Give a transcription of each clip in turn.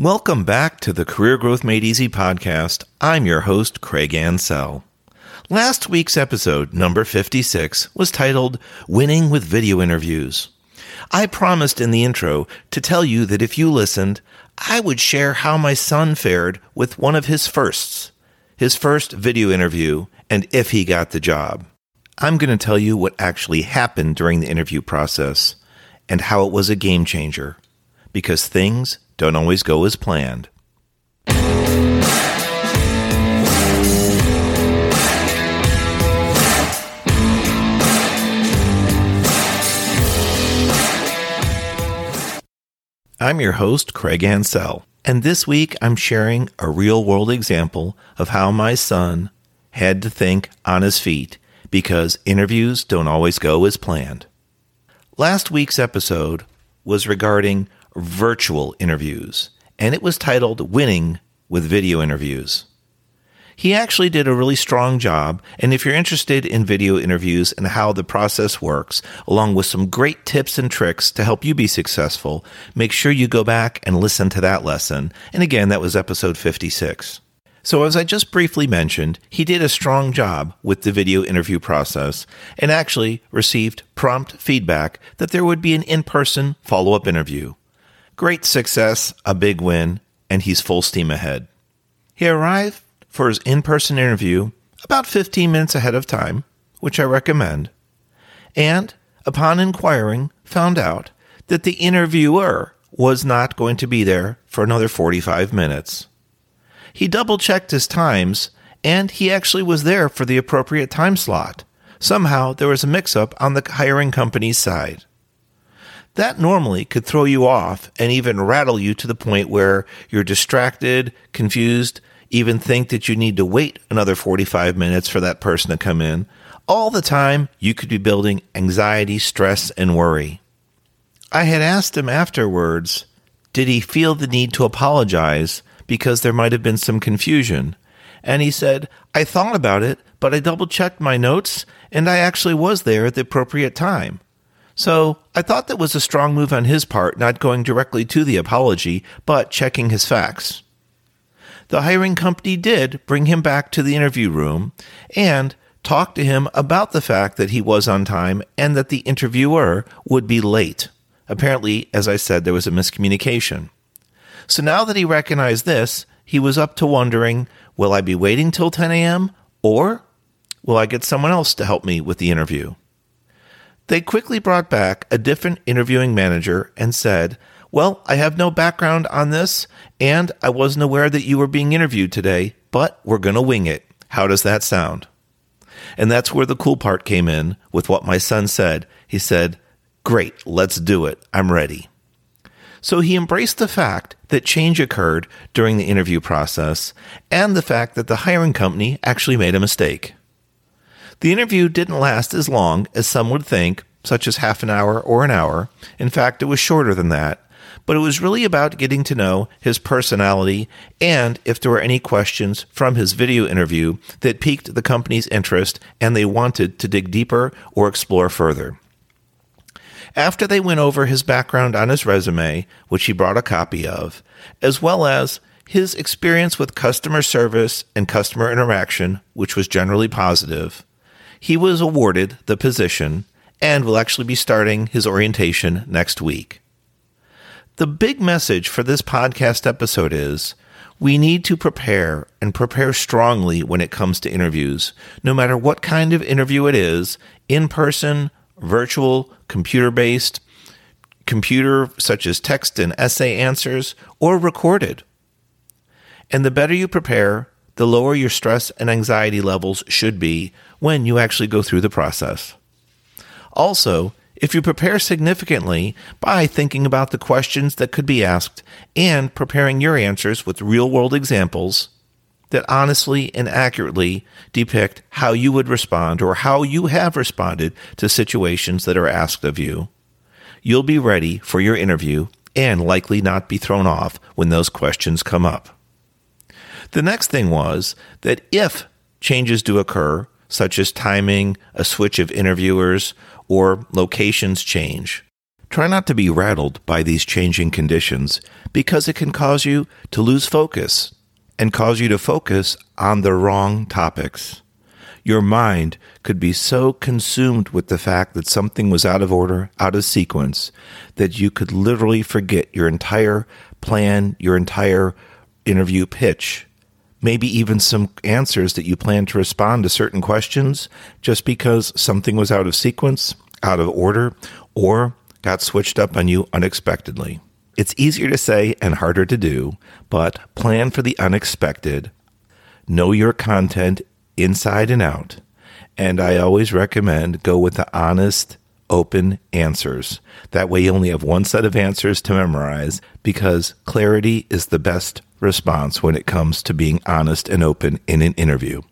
Welcome back to the Career Growth Made Easy podcast. I'm your host, Craig Ansell. Last week's episode, number 56, was titled Winning with Video Interviews. I promised in the intro to tell you that if you listened, I would share how my son fared with one of his firsts, his first video interview, and if he got the job. I'm going to tell you what actually happened during the interview process and how it was a game changer because things don't always go as planned. I'm your host, Craig Ansell, and this week I'm sharing a real world example of how my son had to think on his feet because interviews don't always go as planned. Last week's episode was regarding virtual interviews, and it was titled Winning with Video Interviews. He actually did a really strong job, and if you're interested in video interviews and how the process works, along with some great tips and tricks to help you be successful, make sure you go back and listen to that lesson. And again, that was episode 56. So, as I just briefly mentioned, he did a strong job with the video interview process and actually received prompt feedback that there would be an in person follow up interview. Great success, a big win, and he's full steam ahead. He arrived for his in person interview about 15 minutes ahead of time, which I recommend, and upon inquiring, found out that the interviewer was not going to be there for another 45 minutes. He double checked his times, and he actually was there for the appropriate time slot. Somehow there was a mix up on the hiring company's side that normally could throw you off and even rattle you to the point where you're distracted, confused, even think that you need to wait another 45 minutes for that person to come in. All the time, you could be building anxiety, stress, and worry. I had asked him afterwards, did he feel the need to apologize because there might have been some confusion? And he said, I thought about it, but I double checked my notes and I actually was there at the appropriate time. So I thought that was a strong move on his part, not going directly to the apology, but checking his facts. The hiring company did bring him back to the interview room and talked to him about the fact that he was on time and that the interviewer would be late. Apparently, as I said, there was a miscommunication. So now that he recognized this, he was up to wondering will I be waiting till 10 a.m. or will I get someone else to help me with the interview? They quickly brought back a different interviewing manager and said, Well, I have no background on this, and I wasn't aware that you were being interviewed today, but we're going to wing it. How does that sound? And that's where the cool part came in with what my son said. He said, Great, let's do it. I'm ready. So he embraced the fact that change occurred during the interview process and the fact that the hiring company actually made a mistake. The interview didn't last as long as some would think, such as half an hour or an hour. In fact, it was shorter than that. But it was really about getting to know his personality and if there were any questions from his video interview that piqued the company's interest and they wanted to dig deeper or explore further. After they went over his background on his resume, which he brought a copy of, as well as his experience with customer service and customer interaction, which was generally positive, he was awarded the position and will actually be starting his orientation next week. The big message for this podcast episode is we need to prepare and prepare strongly when it comes to interviews, no matter what kind of interview it is in person, virtual, computer based, computer such as text and essay answers, or recorded. And the better you prepare, the lower your stress and anxiety levels should be when you actually go through the process. Also, if you prepare significantly by thinking about the questions that could be asked and preparing your answers with real world examples that honestly and accurately depict how you would respond or how you have responded to situations that are asked of you, you'll be ready for your interview and likely not be thrown off when those questions come up. The next thing was that if changes do occur, such as timing, a switch of interviewers, or locations change, Try not to be rattled by these changing conditions because it can cause you to lose focus and cause you to focus on the wrong topics. Your mind could be so consumed with the fact that something was out of order, out of sequence, that you could literally forget your entire plan, your entire interview pitch, maybe even some answers that you plan to respond to certain questions just because something was out of sequence, out of order, or got switched up on you unexpectedly. It's easier to say and harder to do, but plan for the unexpected. Know your content inside and out. And I always recommend go with the honest, open answers. That way you only have one set of answers to memorize because clarity is the best response when it comes to being honest and open in an interview.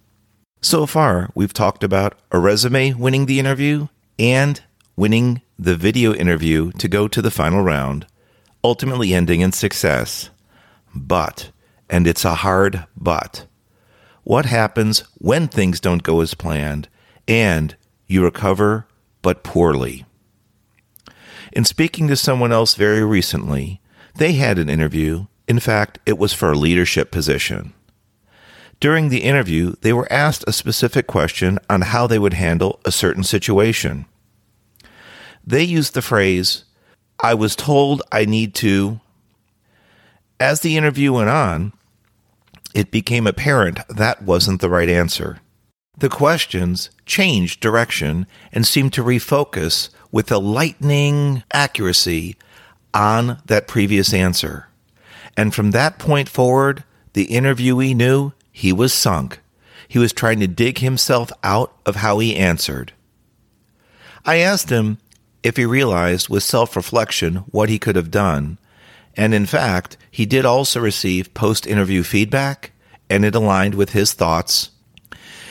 So far, we've talked about a resume winning the interview and winning the video interview to go to the final round, ultimately ending in success. But, and it's a hard but, what happens when things don't go as planned and you recover but poorly? In speaking to someone else very recently, they had an interview. In fact, it was for a leadership position. During the interview, they were asked a specific question on how they would handle a certain situation they used the phrase, I was told I need to. As the interview went on, it became apparent that wasn't the right answer. The questions changed direction and seemed to refocus with a lightning accuracy on that previous answer. And from that point forward, the interviewee knew he was sunk. He was trying to dig himself out of how he answered. I asked him if he realized with self reflection what he could have done. And in fact, he did also receive post interview feedback, and it aligned with his thoughts.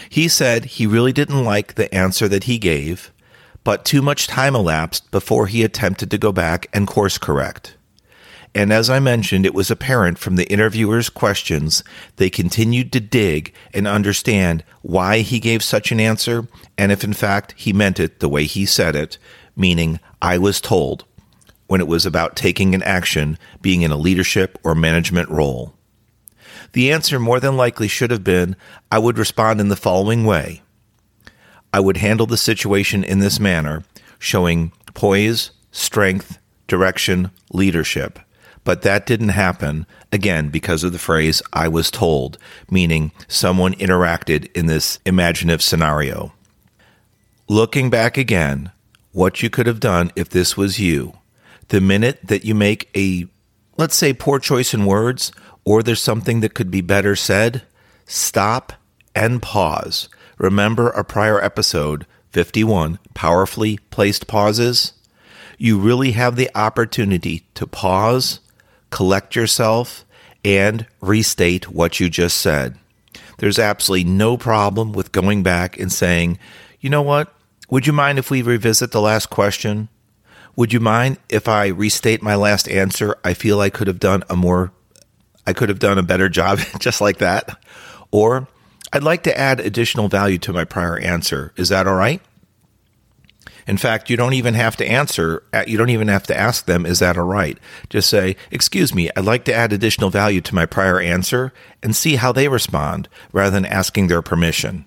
He said he really didn't like the answer that he gave, but too much time elapsed before he attempted to go back and course correct. And as I mentioned, it was apparent from the interviewer's questions, they continued to dig and understand why he gave such an answer, and if in fact he meant it the way he said it, meaning I was told, when it was about taking an action, being in a leadership or management role. The answer more than likely should have been I would respond in the following way I would handle the situation in this manner, showing poise, strength, direction, leadership. But that didn't happen, again, because of the phrase I was told, meaning someone interacted in this imaginative scenario. Looking back again, what you could have done if this was you. The minute that you make a, let's say, poor choice in words, or there's something that could be better said, stop and pause. Remember a prior episode, 51, Powerfully Placed Pauses? You really have the opportunity to pause, collect yourself, and restate what you just said. There's absolutely no problem with going back and saying, you know what? Would you mind if we revisit the last question? Would you mind if I restate my last answer? I feel I could have done a more, I could have done a better job just like that. Or I'd like to add additional value to my prior answer. Is that all right? In fact, you don't even have to answer, uh, you don't even have to ask them, is that all right? Just say, excuse me, I'd like to add additional value to my prior answer and see how they respond rather than asking their permission.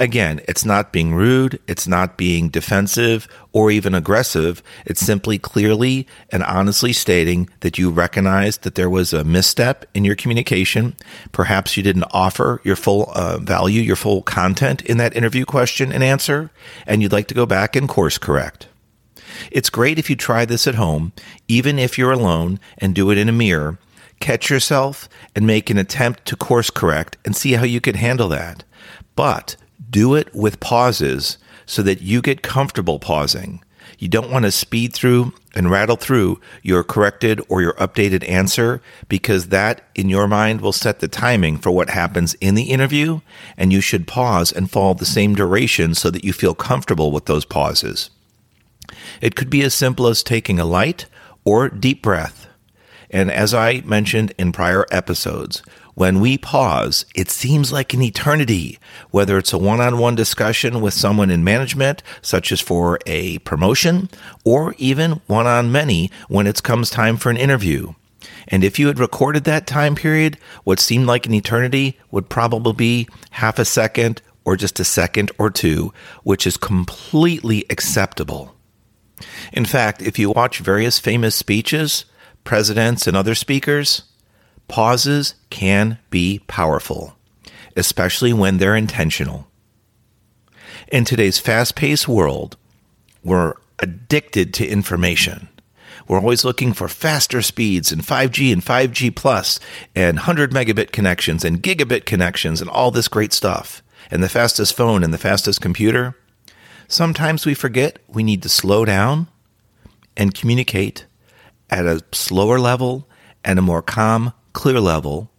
Again, it's not being rude, it's not being defensive or even aggressive. It's simply clearly and honestly stating that you recognize that there was a misstep in your communication. Perhaps you didn't offer your full uh, value, your full content in that interview question and answer, and you'd like to go back and course correct. It's great if you try this at home, even if you're alone, and do it in a mirror. Catch yourself and make an attempt to course correct and see how you can handle that. But do it with pauses so that you get comfortable pausing. You don't want to speed through and rattle through your corrected or your updated answer because that in your mind will set the timing for what happens in the interview. And you should pause and follow the same duration so that you feel comfortable with those pauses. It could be as simple as taking a light or deep breath And as I mentioned in prior episodes, when we pause, it seems like an eternity, whether it's a one on one discussion with someone in management, such as for a promotion, or even one on many when it comes time for an interview. And if you had recorded that time period, what seemed like an eternity would probably be half a second or just a second or two, which is completely acceptable. In fact, if you watch various famous speeches, presidents, and other speakers, pauses can be powerful, especially when they're intentional. In today's fast paced world, we're addicted to information. We're always looking for faster speeds and 5G and 5G plus and 100 megabit connections and gigabit connections and all this great stuff and the fastest phone and the fastest computer. Sometimes we forget we need to slow down and communicate at a slower level and a more calm, clear level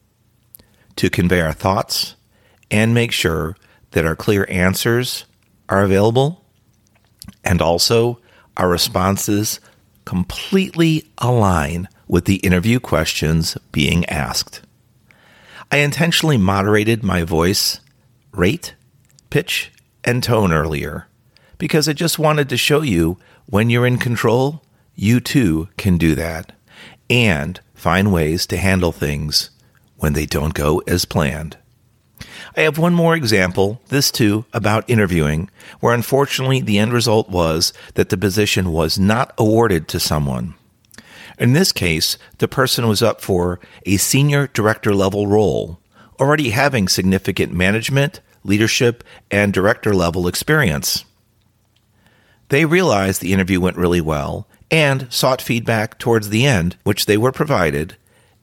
to convey our thoughts and make sure that our clear answers are available and also our responses completely align with the interview questions being asked. I intentionally moderated my voice rate, pitch, and tone earlier because I just wanted to show you when you're in control, you too can do that and find ways to handle things when they don't go as planned. I have one more example, this too, about interviewing, where unfortunately the end result was that the position was not awarded to someone. In this case, the person was up for a senior director level role, already having significant management, leadership, and director level experience. They realized the interview went really well and sought feedback towards the end, which they were provided,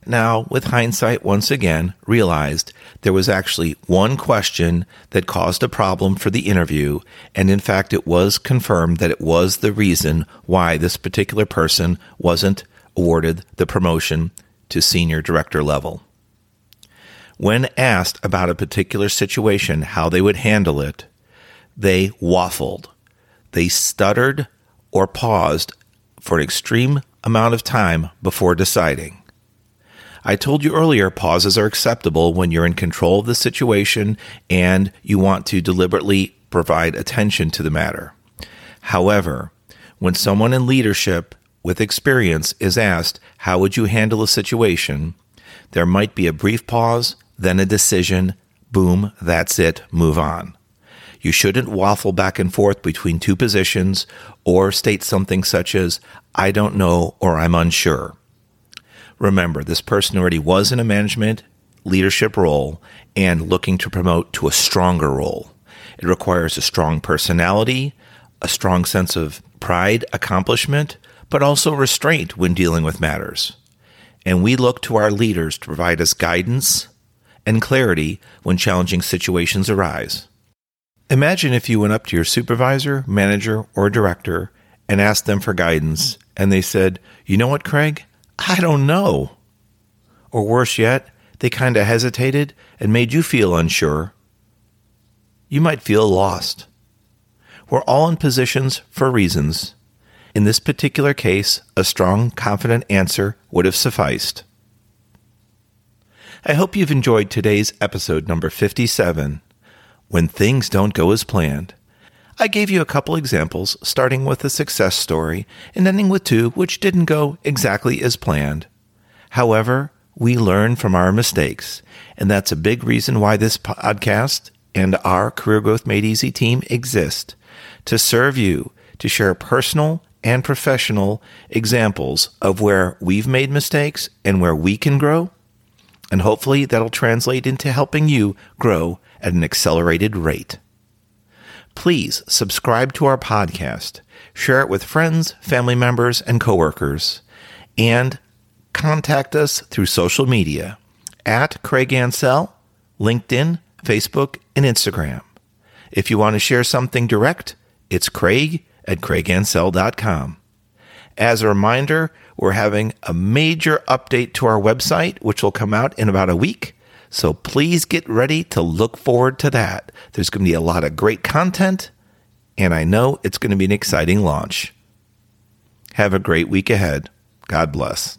now, with hindsight, once again, realized there was actually one question that caused a problem for the interview, and in fact, it was confirmed that it was the reason why this particular person wasn't awarded the promotion to senior director level. When asked about a particular situation, how they would handle it, they waffled. They stuttered or paused for an extreme amount of time before deciding. I told you earlier, pauses are acceptable when you're in control of the situation and you want to deliberately provide attention to the matter. However, when someone in leadership with experience is asked, How would you handle a situation? there might be a brief pause, then a decision, boom, that's it, move on. You shouldn't waffle back and forth between two positions or state something such as, I don't know or I'm unsure. Remember, this person already was in a management leadership role and looking to promote to a stronger role. It requires a strong personality, a strong sense of pride, accomplishment, but also restraint when dealing with matters. And we look to our leaders to provide us guidance and clarity when challenging situations arise. Imagine if you went up to your supervisor, manager, or director and asked them for guidance, and they said, You know what, Craig? I don't know. Or worse yet, they kind of hesitated and made you feel unsure. You might feel lost. We're all in positions for reasons. In this particular case, a strong, confident answer would have sufficed. I hope you've enjoyed today's episode number 57 When Things Don't Go as Planned. I gave you a couple examples, starting with a success story and ending with two which didn't go exactly as planned. However, we learn from our mistakes, and that's a big reason why this podcast and our Career Growth Made Easy team exist to serve you, to share personal and professional examples of where we've made mistakes and where we can grow. And hopefully that'll translate into helping you grow at an accelerated rate please subscribe to our podcast, share it with friends, family members, and coworkers, and contact us through social media at Craig Ansell, LinkedIn, Facebook, and Instagram. If you want to share something direct, it's craig at craigansell.com. As a reminder, we're having a major update to our website, which will come out in about a week. So please get ready to look forward to that. There's going to be a lot of great content, and I know it's going to be an exciting launch. Have a great week ahead. God bless.